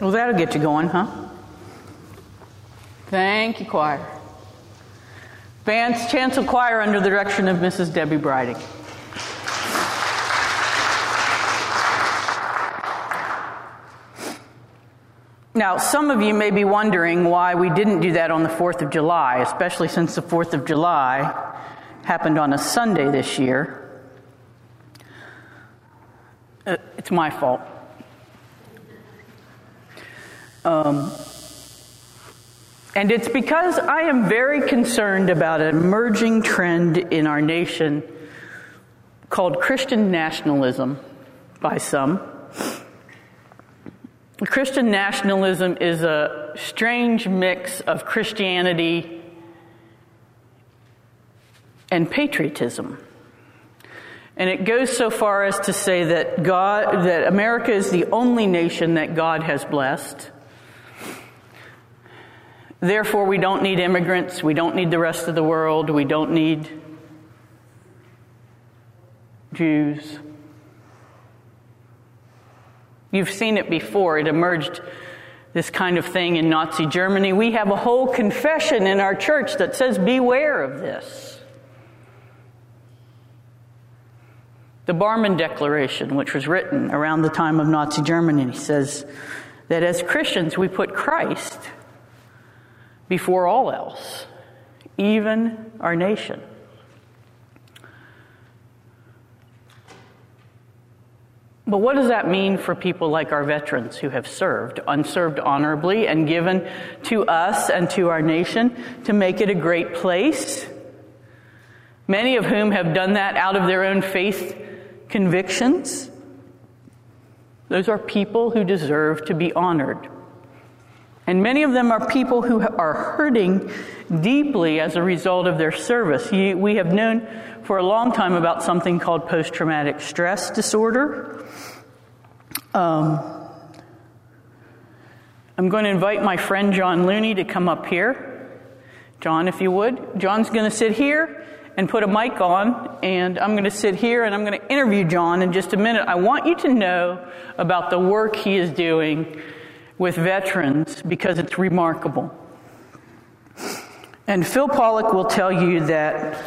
Well, that'll get you going, huh? Thank you, choir. Vance Chancel Choir under the direction of Mrs. Debbie Briding. Now, some of you may be wondering why we didn't do that on the 4th of July, especially since the 4th of July happened on a Sunday this year. Uh, it's my fault. Um, and it's because I am very concerned about an emerging trend in our nation called Christian nationalism by some. Christian nationalism is a strange mix of Christianity and patriotism. And it goes so far as to say that God, that America is the only nation that God has blessed. Therefore, we don't need immigrants. We don't need the rest of the world. We don't need Jews. You've seen it before. It emerged this kind of thing in Nazi Germany. We have a whole confession in our church that says, Beware of this. The Barmen Declaration, which was written around the time of Nazi Germany, says that as Christians we put Christ before all else, even our nation. But what does that mean for people like our veterans who have served, unserved honorably, and given to us and to our nation to make it a great place? Many of whom have done that out of their own faith convictions. Those are people who deserve to be honored. And many of them are people who are hurting deeply as a result of their service. We have known for a long time about something called post traumatic stress disorder. Um, I'm going to invite my friend John Looney to come up here. John, if you would. John's going to sit here and put a mic on, and I'm going to sit here and I'm going to interview John in just a minute. I want you to know about the work he is doing with veterans because it's remarkable. And Phil Pollock will tell you that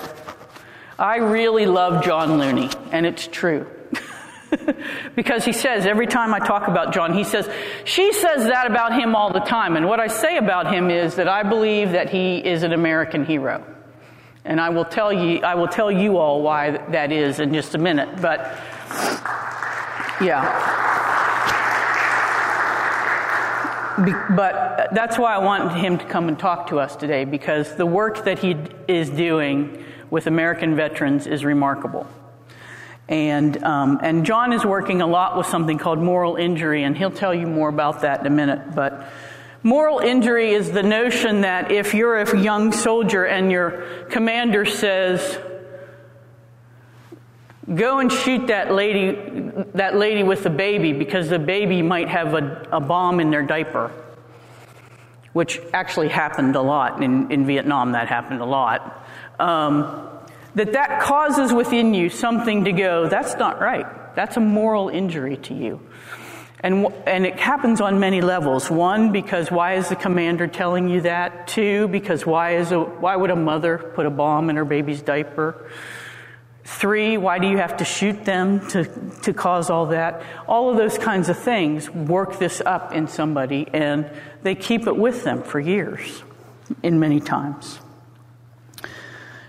I really love John Looney, and it's true. because he says every time I talk about John, he says, she says that about him all the time. And what I say about him is that I believe that he is an American hero. And I will tell you, I will tell you all why that is in just a minute. But yeah. But that's why I want him to come and talk to us today because the work that he is doing with American veterans is remarkable. And, um, and John is working a lot with something called moral injury, and he'll tell you more about that in a minute. But moral injury is the notion that if you're a young soldier and your commander says, go and shoot that lady, that lady with the baby because the baby might have a, a bomb in their diaper, which actually happened a lot in, in Vietnam. That happened a lot. Um, that that causes within you something to go, that's not right. That's a moral injury to you. And, and it happens on many levels. One, because why is the commander telling you that? Two, because why, is a, why would a mother put a bomb in her baby's diaper? Three, why do you have to shoot them to, to cause all that? All of those kinds of things work this up in somebody and they keep it with them for years, in many times.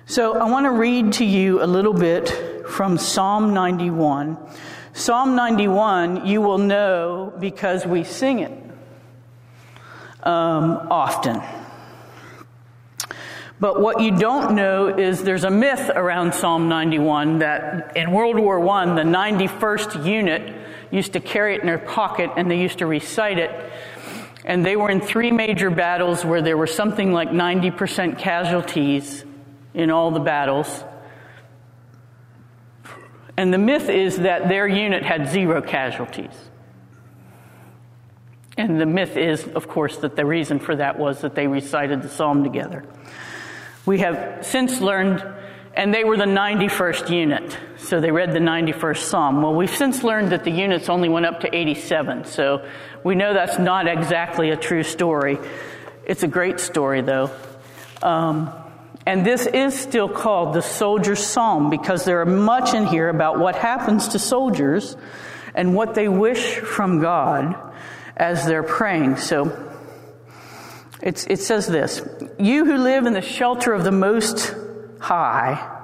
So I want to read to you a little bit from Psalm 91. Psalm 91, you will know because we sing it um, often. But what you don't know is there's a myth around Psalm 91 that in World War I, the 91st unit used to carry it in their pocket and they used to recite it. And they were in three major battles where there were something like 90% casualties in all the battles. And the myth is that their unit had zero casualties. And the myth is, of course, that the reason for that was that they recited the psalm together. We have since learned and they were the 91st unit. So they read the 91st Psalm. Well, we've since learned that the units only went up to 87. So we know that's not exactly a true story. It's a great story, though. Um, and this is still called the soldier's psalm because there are much in here about what happens to soldiers and what they wish from God as they're praying. So it says this You who live in the shelter of the Most High,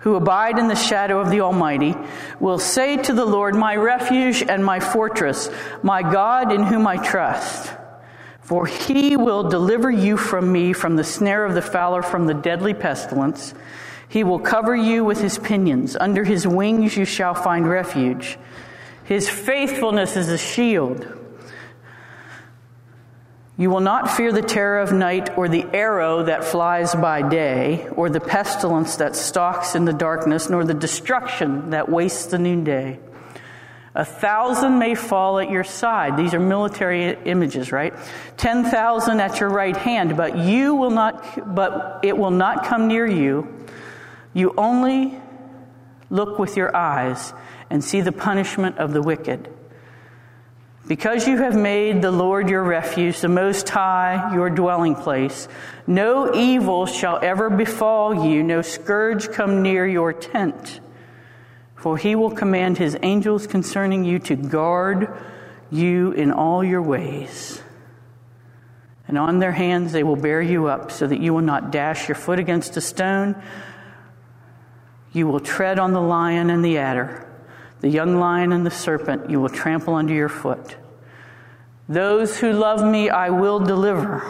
who abide in the shadow of the Almighty, will say to the Lord, My refuge and my fortress, my God in whom I trust. For he will deliver you from me, from the snare of the fowler, from the deadly pestilence. He will cover you with his pinions. Under his wings you shall find refuge. His faithfulness is a shield. You will not fear the terror of night, or the arrow that flies by day, or the pestilence that stalks in the darkness, nor the destruction that wastes the noonday. A thousand may fall at your side. These are military images, right? Ten thousand at your right hand, but you will not, but it will not come near you. You only look with your eyes and see the punishment of the wicked. Because you have made the Lord your refuge, the Most High your dwelling place, no evil shall ever befall you, no scourge come near your tent. For he will command his angels concerning you to guard you in all your ways. And on their hands they will bear you up, so that you will not dash your foot against a stone. You will tread on the lion and the adder, the young lion and the serpent you will trample under your foot. Those who love me, I will deliver.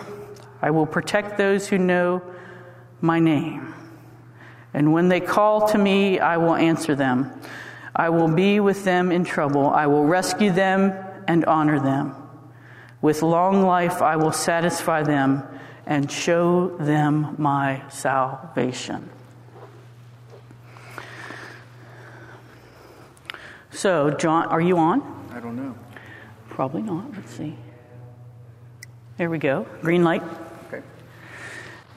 I will protect those who know my name. And when they call to me, I will answer them. I will be with them in trouble. I will rescue them and honor them. With long life, I will satisfy them and show them my salvation. So, John, are you on? I don't know. Probably not. Let's see. There we go. Green light. Okay.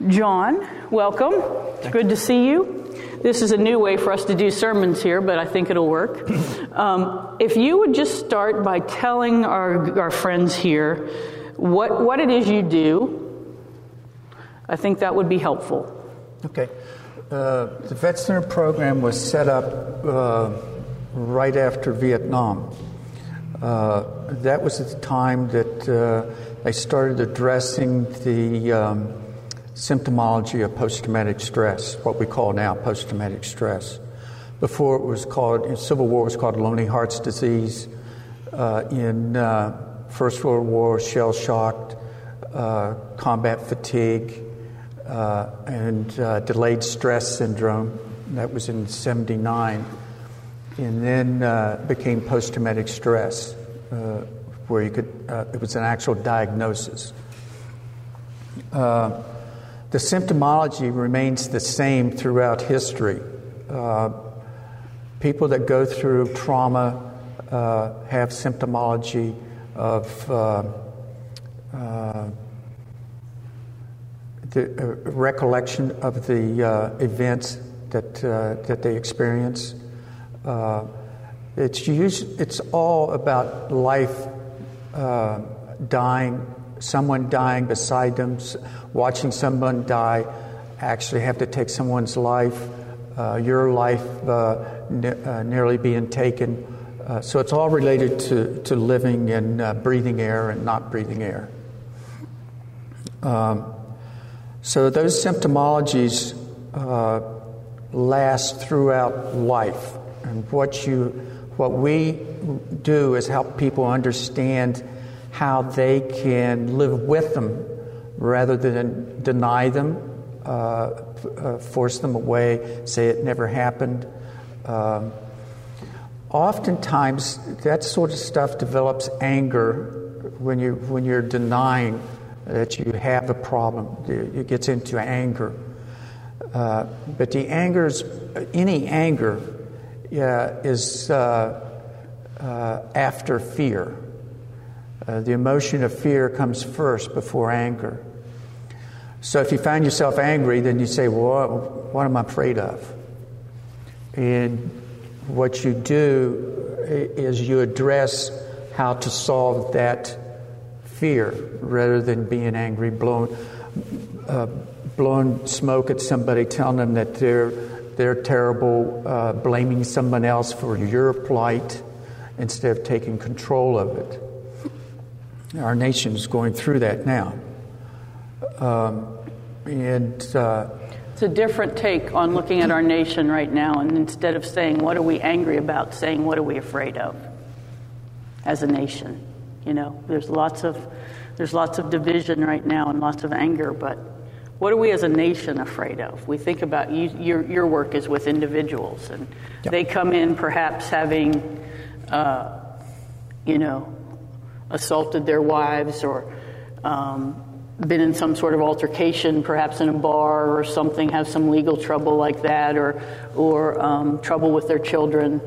John, welcome. It's good to see you. This is a new way for us to do sermons here, but I think it'll work. Um, if you would just start by telling our, our friends here what, what it is you do, I think that would be helpful. Okay. Uh, the Vet Center program was set up uh, right after Vietnam. Uh, that was at the time that uh, they started addressing the um, symptomology of post traumatic stress, what we call now post traumatic stress. Before it was called, in Civil War, was called lonely hearts disease. Uh, in uh, First World War, shell shocked, uh, combat fatigue, uh, and delayed stress syndrome. That was in 79 and then uh, became post traumatic stress, uh, where you could, uh, it was an actual diagnosis. Uh, the symptomology remains the same throughout history. Uh, people that go through trauma uh, have symptomology of the recollection of the events that, that they experience. Uh, it's, it's all about life uh, dying, someone dying beside them, watching someone die, actually have to take someone's life, uh, your life uh, ne- uh, nearly being taken. So it's all related to, to living and breathing air and not breathing air. Um, so those symptomologies last throughout life. And what you, what we do is help people understand how they can live with them rather than deny them, uh, uh, force them away, say it never happened. Um, oftentimes, that sort of stuff develops anger when, you, when you're denying that you have a problem. It gets into anger. Uh, but the anger's, any anger uh, is uh, uh, after fear. Uh, the emotion of fear comes first before anger. So if you find yourself angry, then you say, Well, what am I afraid of? And what you do is you address how to solve that fear rather than being angry, blowing, uh, blowing smoke at somebody, telling them that they're, they're terrible, uh, blaming someone else for your plight instead of taking control of it. Our nation is going through that now. Um, and uh, it's a different take on looking at our nation right now, and instead of saying, What are we angry about, saying, What are we afraid of as a nation? You know, there's lots of, there's lots of division right now and lots of anger, but what are we as a nation afraid of? We think about you, your, your work is with individuals, and they come in perhaps having, uh, you know, assaulted their wives or um, been in some sort of altercation, perhaps in a bar or something, have some legal trouble like that, or, or um, trouble with their children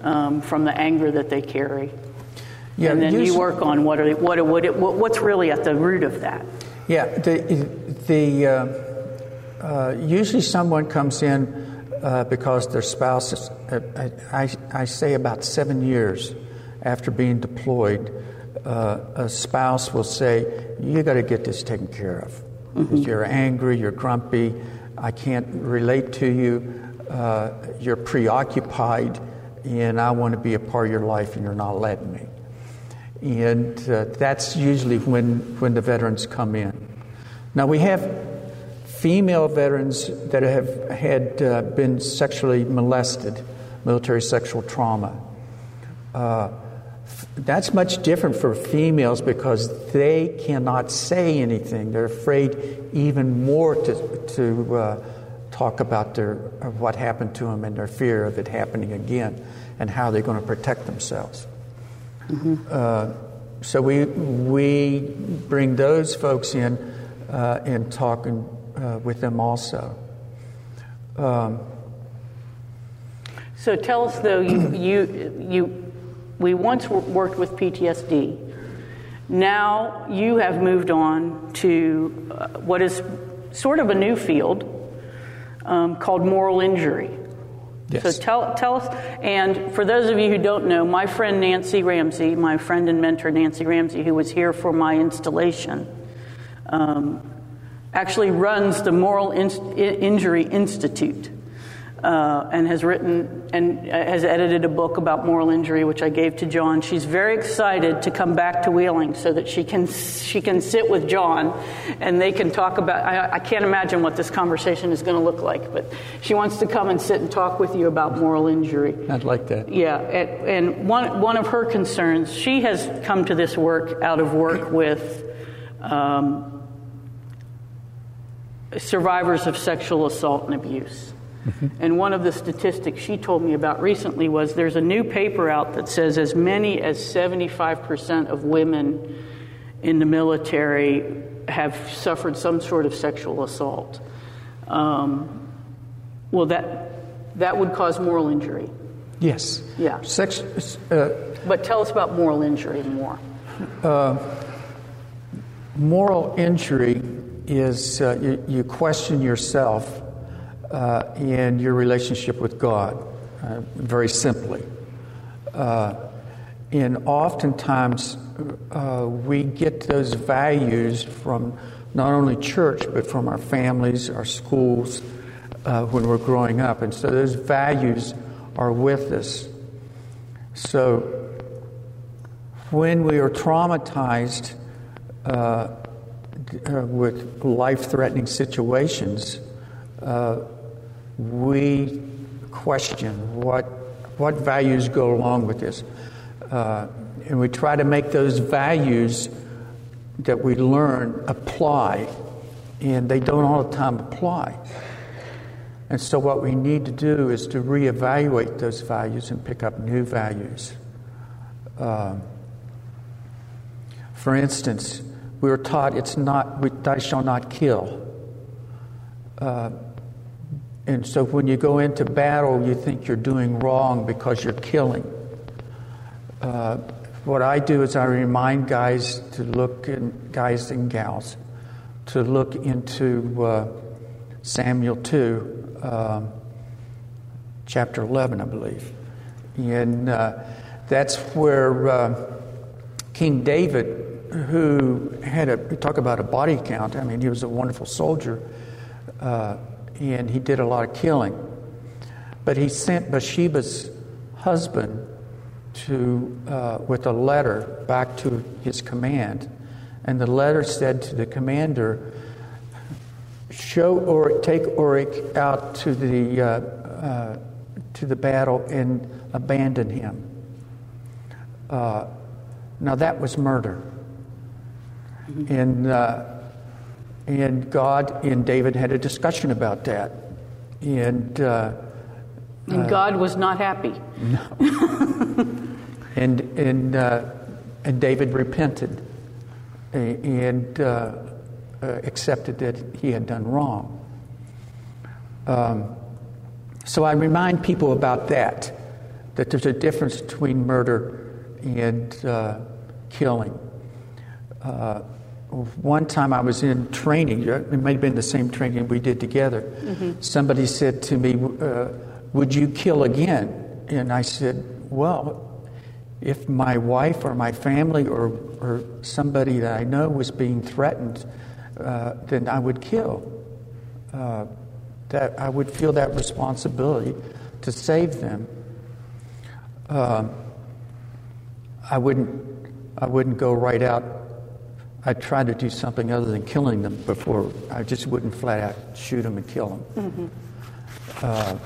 um, from the anger that they carry. Yeah, and then you work on what are what, what, what what's really at the root of that. Yeah, the the uh, uh, usually someone comes in uh, because their spouse is. Uh, I, I say about seven years after being deployed, uh, a spouse will say, "You got to get this taken care of. Mm-hmm. You're angry. You're grumpy. I can't relate to you. Uh, you're preoccupied, and I want to be a part of your life, and you're not letting me." And uh, that's usually when, when the veterans come in. Now, we have female veterans that have had uh, been sexually molested, military sexual trauma. Uh, that's much different for females because they cannot say anything. They're afraid even more to, to uh, talk about their, what happened to them and their fear of it happening again and how they're going to protect themselves. Mm-hmm. Uh, so we, we bring those folks in uh, and talk uh, with them also. Um, so tell us, though, you, you, you, we once worked with PTSD. Now you have moved on to uh, what is sort of a new field um, called moral injury. Yes. So tell, tell us, and for those of you who don't know, my friend Nancy Ramsey, my friend and mentor Nancy Ramsey, who was here for my installation, um, actually runs the Moral In- Injury Institute uh, and has written and uh, has edited a book about moral injury, which I gave to John. She's very excited to come back to Wheeling so that she can she can sit with John, and they can talk about. I, I can't imagine what this conversation is going to look like, but she wants to come and sit and talk with you about moral injury. I'd like that. Yeah, and, and one one of her concerns, she has come to this work out of work with. Um, survivors of sexual assault and abuse. Mm-hmm. And one of the statistics she told me about recently was there's a new paper out that says as many as 75% of women in the military have suffered some sort of sexual assault. Um, well, that, that would cause moral injury. Yes. Yeah. Sex, uh, but tell us about moral injury more. Uh, moral injury is uh, you, you, question yourself uh, in your relationship with God, uh, very simply. Uh, and oftentimes, uh, we get those values from not only church, but from our families, our schools, uh, when we're growing up. And so those values are with us. So when we are traumatized uh, with life threatening situations, uh, we question what, what values go along with this. Uh, and we try to make those values that we learn apply, and they don't all the time apply. And so, what we need to do is to reevaluate those values and pick up new values. Um, for instance, we were taught it's not, thou shalt not kill. Uh, and so when you go into battle, you think you're doing wrong because you're killing. Uh, what I do is I remind guys to look, in, guys and gals, to look into uh, Samuel 2. Um, chapter 11, I believe. And uh, that's where uh, King David, who had a, talk about a body count, I mean, he was a wonderful soldier, uh, and he did a lot of killing. But he sent Bathsheba's husband to, uh, with a letter back to his command. And the letter said to the commander, show or take Uric out to the, uh, uh, to the battle and abandon him. Uh, now that was murder. Mm-hmm. And, uh, and God and David had a discussion about that. And, uh, and God was not happy. No. and, and, and David repented and uh, uh, accepted that he had done wrong. Um, so I remind people about that, that there's a difference between murder and uh, killing. Uh, one time I was in training, it might have been the same training we did together. Mm-hmm. Somebody said to me, uh, Would you kill again? And I said, Well, if my wife or my family or, or somebody that I know was being threatened, uh, then I would kill. Uh, that I would feel that responsibility to save them. Uh, I wouldn't. I wouldn't go right out. I'd try to do something other than killing them before. I just wouldn't flat out shoot them and kill them. Mm-hmm. Uh,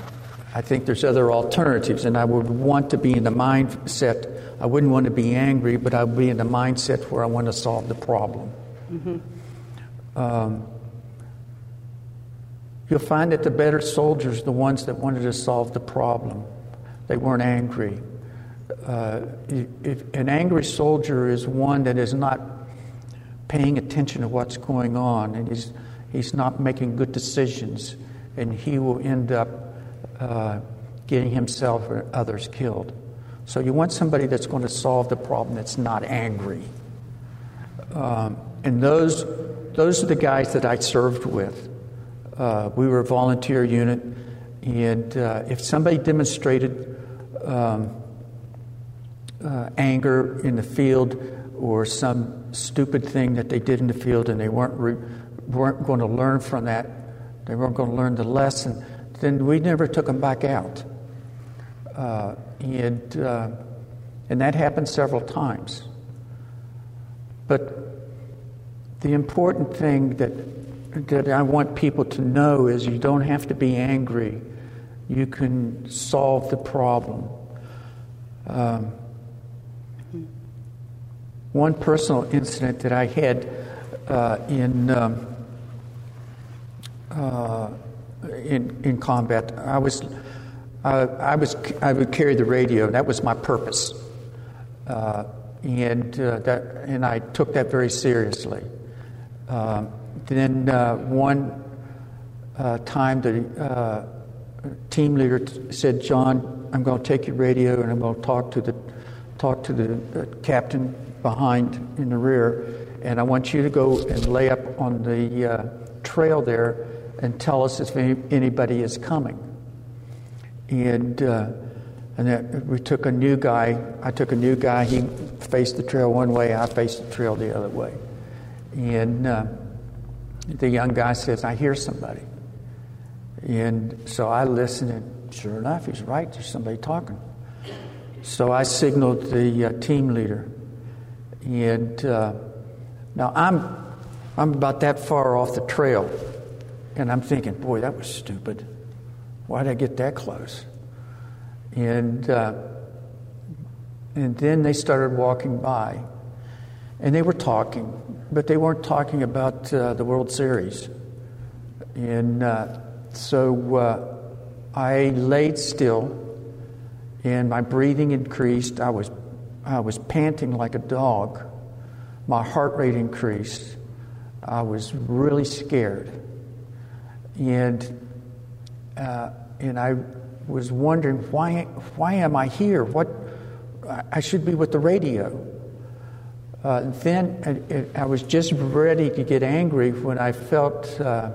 I think there's other alternatives, and I would want to be in the mindset. I wouldn't want to be angry, but I would be in the mindset where I want to solve the problem. Mm-hmm. Um, you'll find that the better soldiers, the ones that wanted to solve the problem, they weren't angry. Uh, if, an angry soldier is one that is not paying attention to what's going on, and he's, he's not making good decisions, and he will end up uh, getting himself or others killed. So you want somebody that's going to solve the problem that's not angry. Um, and those, those are the guys that I served with. Uh, we were a volunteer unit, and uh, if somebody demonstrated um, uh, anger in the field or some stupid thing that they did in the field and they weren't, re- weren't going to learn from that, they weren't going to learn the lesson, then we never took them back out. Uh, and, uh, and that happened several times. But the important thing that, that I want people to know is you don't have to be angry. You can solve the problem. Um, one personal incident that I had uh, in um, uh, in, in combat. I was, uh, I was, I would carry the radio. That was my purpose, uh, and uh, that, and I took that very seriously. Um, then uh, one uh, time, the team leader t- said, "John, I'm going to take your radio and I'm going to talk to the talk to the captain behind in the rear, and I want you to go and lay up on the trail there." and tell us if any, anybody is coming. And, uh, and we took a new guy. I took a new guy. He faced the trail one way, I faced the trail the other way. And uh, the young guy says, I hear somebody. And so I listened, and sure enough, he's right. There's somebody talking. So I signaled the uh, team leader. And uh, now I'm, I'm about that far off the trail. And I'm thinking, boy, that was stupid. Why did I get that close? And, uh, and then they started walking by. And they were talking, but they weren't talking about uh, the World Series. And uh, so uh, I laid still, and my breathing increased. I was, I was panting like a dog. My heart rate increased. I was really scared and uh, and I was wondering why why am I here? What I should be with the radio. Uh, then I was just ready to get angry when I felt uh,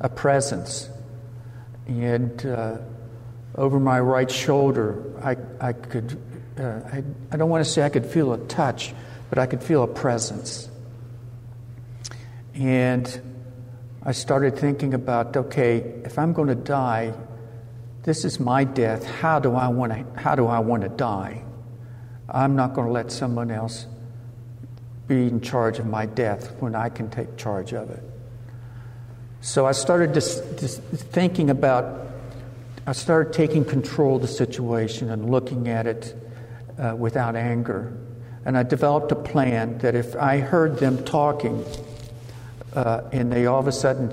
a presence, and uh, over my right shoulder, I, I could, uh, I, I don't want to say I could feel a touch, but I could feel a presence. And I started thinking about okay, if I'm going to die, this is my death. How do I want to, how do I want to die? I'm not going to let someone else be in charge of my death when I can take charge of it. So I started just, just thinking about, I started taking control of the situation and looking at it uh, without anger. And I developed a plan that if I heard them talking uh, and they all of a sudden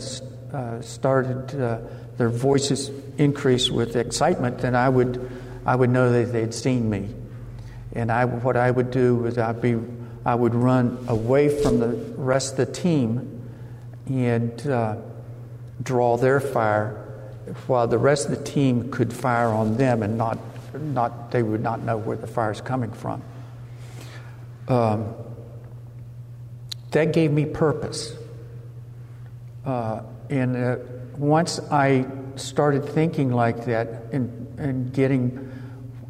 uh, started, uh, their voices increased with excitement, then I would, I would know that they'd seen me. And I, what I would do was I'd be, I would run away from the rest of the team and uh, draw their fire while the rest of the team could fire on them and not, not they would not know where the fire is coming from. Um, that gave me purpose. Uh, and uh, once I started thinking like that and, and getting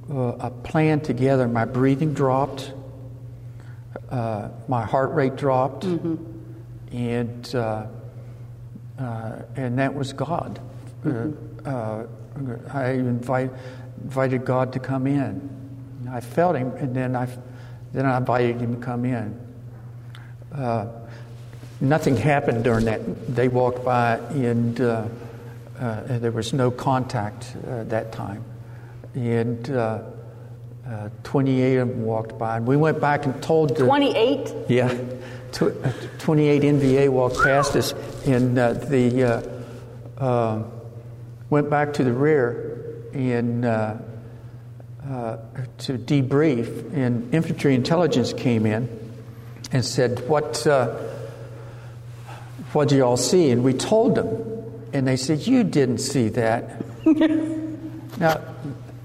uh, a plan together, my breathing dropped, uh, my heart rate dropped, mm-hmm. and uh, uh, and that was God. Mm-hmm. I invite, invited God to come in. I felt Him, and then I then I invited Him to come in. nothing happened during that. They walked by, and there was no contact at that time and uh, uh, 28 of them walked by. And we went back and told the 28. Yeah, tw- uh, 28 NVA walked past us, and uh, the uh, went back to the rear and uh, to debrief. And infantry intelligence came in and said, "What?" what did you all see? And we told them. And they said, You didn't see that. now,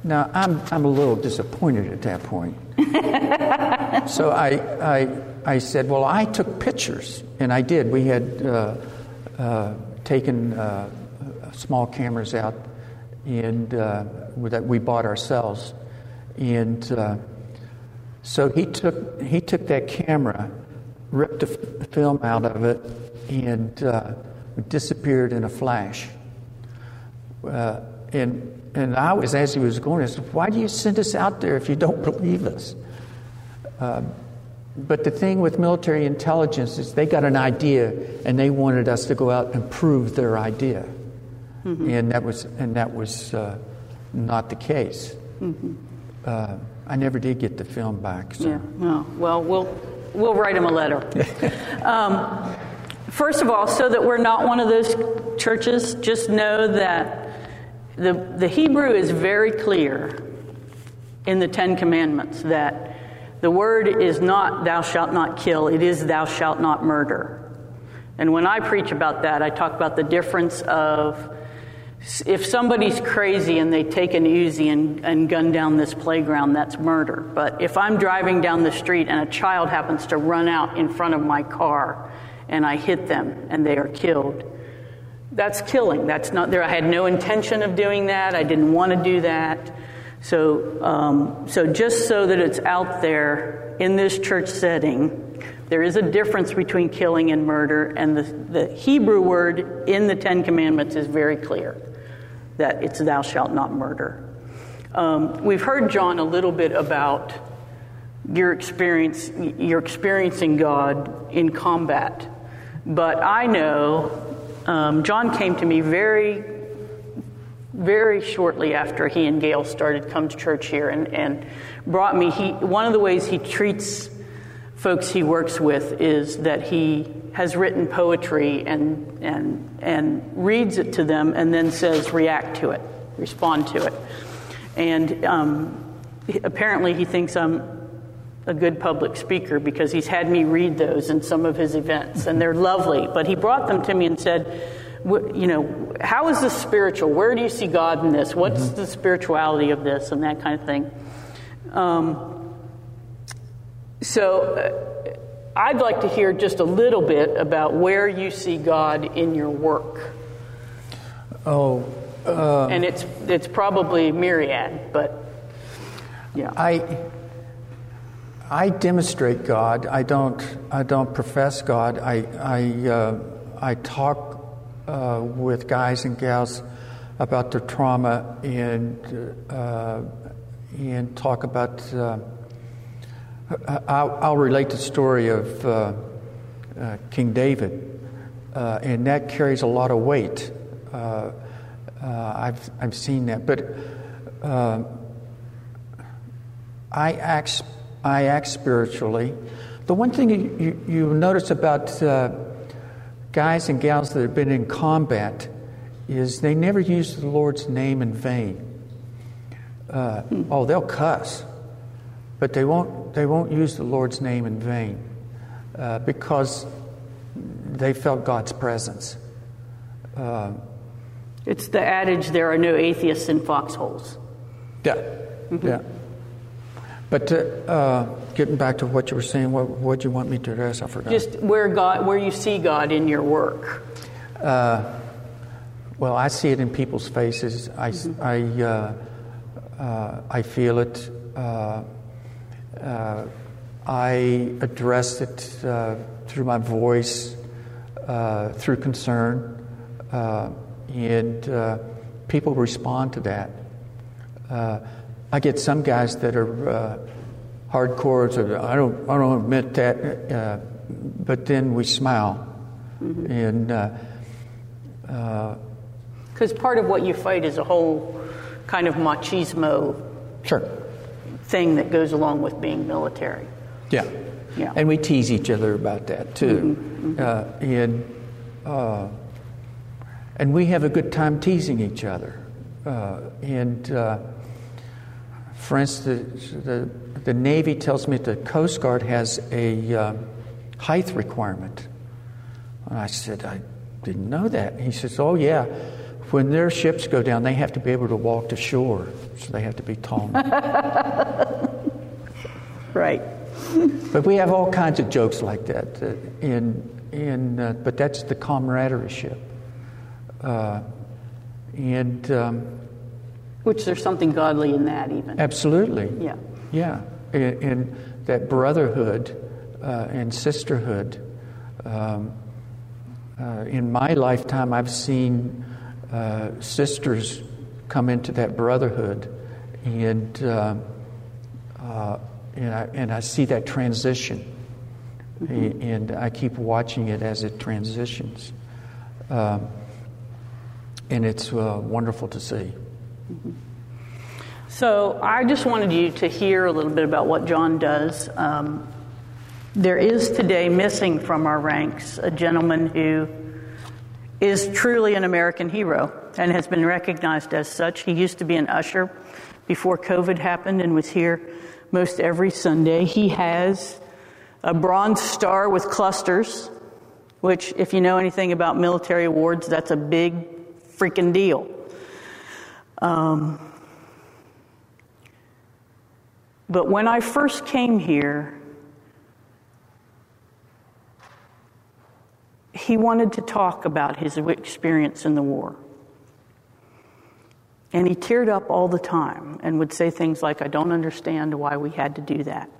now, I'm, I'm a little disappointed at that point. so I, I, I said, Well, I took pictures, and I did. We had uh, uh, taken uh, small cameras out and uh, that we bought ourselves. And uh, so he took, he took that camera, ripped the f- film out of it, and uh, disappeared in a flash. and and I was, as he was going, I said, Why do you send us out there if you don't believe us? Uh, but the thing with military intelligence is they got an idea and they wanted us to go out and prove their idea. Mm-hmm. And that was, and that was uh, not the case. Mm-hmm. Uh, I never did get the film back. So. Yeah, no. Well, we'll, we'll write him a letter. um, first of all, so that we're not one of those churches, just know that the, the Hebrew is very clear in the Ten Commandments that the word is not thou shalt not kill, it is thou shalt not murder. And when I preach about that, I talk about the difference of if somebody's crazy and they take an Uzi and, and gun down this playground, that's murder. But if I'm driving down the street and a child happens to run out in front of my car and I hit them and they are killed, that's killing. That's not there. I had no intention of doing that. I didn't want to do that. So, um, so just so that it's out there in this church setting, there is a difference between killing and murder, and the, the Hebrew word in the Ten Commandments is very clear that it's thou shalt not murder. Um, we've heard John a little bit about your experience, you're experiencing God in combat, but I know um, John came to me very, very shortly after he and Gail started come to church here and, and brought me. He, one of the ways he treats folks he works with is that he has written poetry and, and, and reads it to them and then says, react to it, respond to it. And um, apparently he thinks I'm a good public speaker because he's had me read those in some of his events, and they're lovely. But he brought them to me and said, you know, how is this spiritual? Where do you see God in this? What's mm-hmm. the spirituality of this, and that kind of thing. Um, so, uh, I'd like to hear just a little bit about where you see God in your work. Oh, and it's it's probably myriad, but yeah. I I demonstrate God. I don't I don't profess God. I I uh, I talk uh, with guys and gals about their trauma and uh, and talk about. Uh, I'll, I'll, relate the story of uh, uh, King David, and that carries a lot of weight. I've I've seen that, but I act, I act spiritually. The one thing you, you, you notice about uh, guys and gals that have been in combat is they never use the Lord's name in vain. Uh, oh, they'll cuss, but they won't, they won't use the Lord's name in vain uh, because they felt God's presence. Uh, it's the adage there are no atheists in foxholes. Yeah. Mm-hmm. Yeah. But uh, uh, getting back to what you were saying, what would you want me to address? I forgot. Just where God, where you see God in your work. Uh, well, I see it in people's faces. I, mm-hmm. I, uh, uh, I feel it. Uh, I address it through my voice, through concern, and people respond to that. I get some guys that are uh, hardcore. So I don't. I don't admit that. Uh, but then we smile, mm-hmm. and because uh, part of what you fight is a whole kind of machismo sure. Thing that goes along with being military. Yeah. Yeah. And we tease each other about that too. Mm-hmm. Mm-hmm. Uh, and, uh, and we have a good time teasing each other. Uh, and uh, for instance, the, the Navy tells me the Coast Guard has a uh, height requirement. And I said, I didn't know that. he says, Oh, yeah. When their ships go down, they have to be able to walk to shore, so they have to be tall. right. But we have all kinds of jokes like that. Uh, in, in, uh, but that's the camaraderie ship. Uh, and um, which there's something godly in that, even. Absolutely. Yeah. Yeah. In, in that brotherhood uh, and sisterhood. Um, uh, in my lifetime, I've seen uh, sisters come into that brotherhood, and uh, uh, and I, and, I, see that transition, mm-hmm. and I keep watching it as it transitions, um, and it's uh, wonderful to see. So I just wanted you to hear a little bit about what John does. Um, there is today missing from our ranks a gentleman who is truly an American hero and has been recognized as such. He used to be an usher before COVID happened and was here most every Sunday. He has a Bronze Star with clusters, which, if you know anything about military awards, that's a big freaking deal. Um, but when I first came here, he wanted to talk about his experience in the war. And he teared up all the time and would say things like, I don't understand why we had to do that.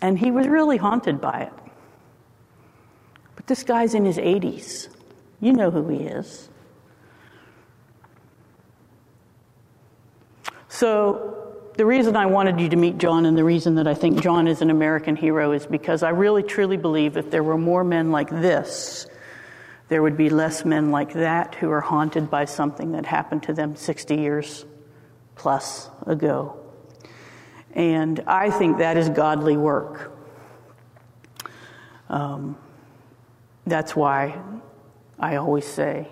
And he was really haunted by it. But this guy's in his 80s. You know who he is. So, the reason I wanted you to meet John and the reason that I think John is an American hero is because I really truly believe if there were more men like this, there would be less men like that who are haunted by something that happened to them 60 years plus ago. And I think that is godly work. Um, that's why I always say,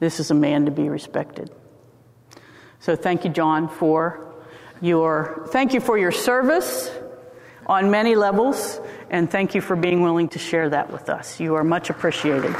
this is a man to be respected. So thank you, John, for your thank you for your service on many levels, and thank you for being willing to share that with us. You are much appreciated.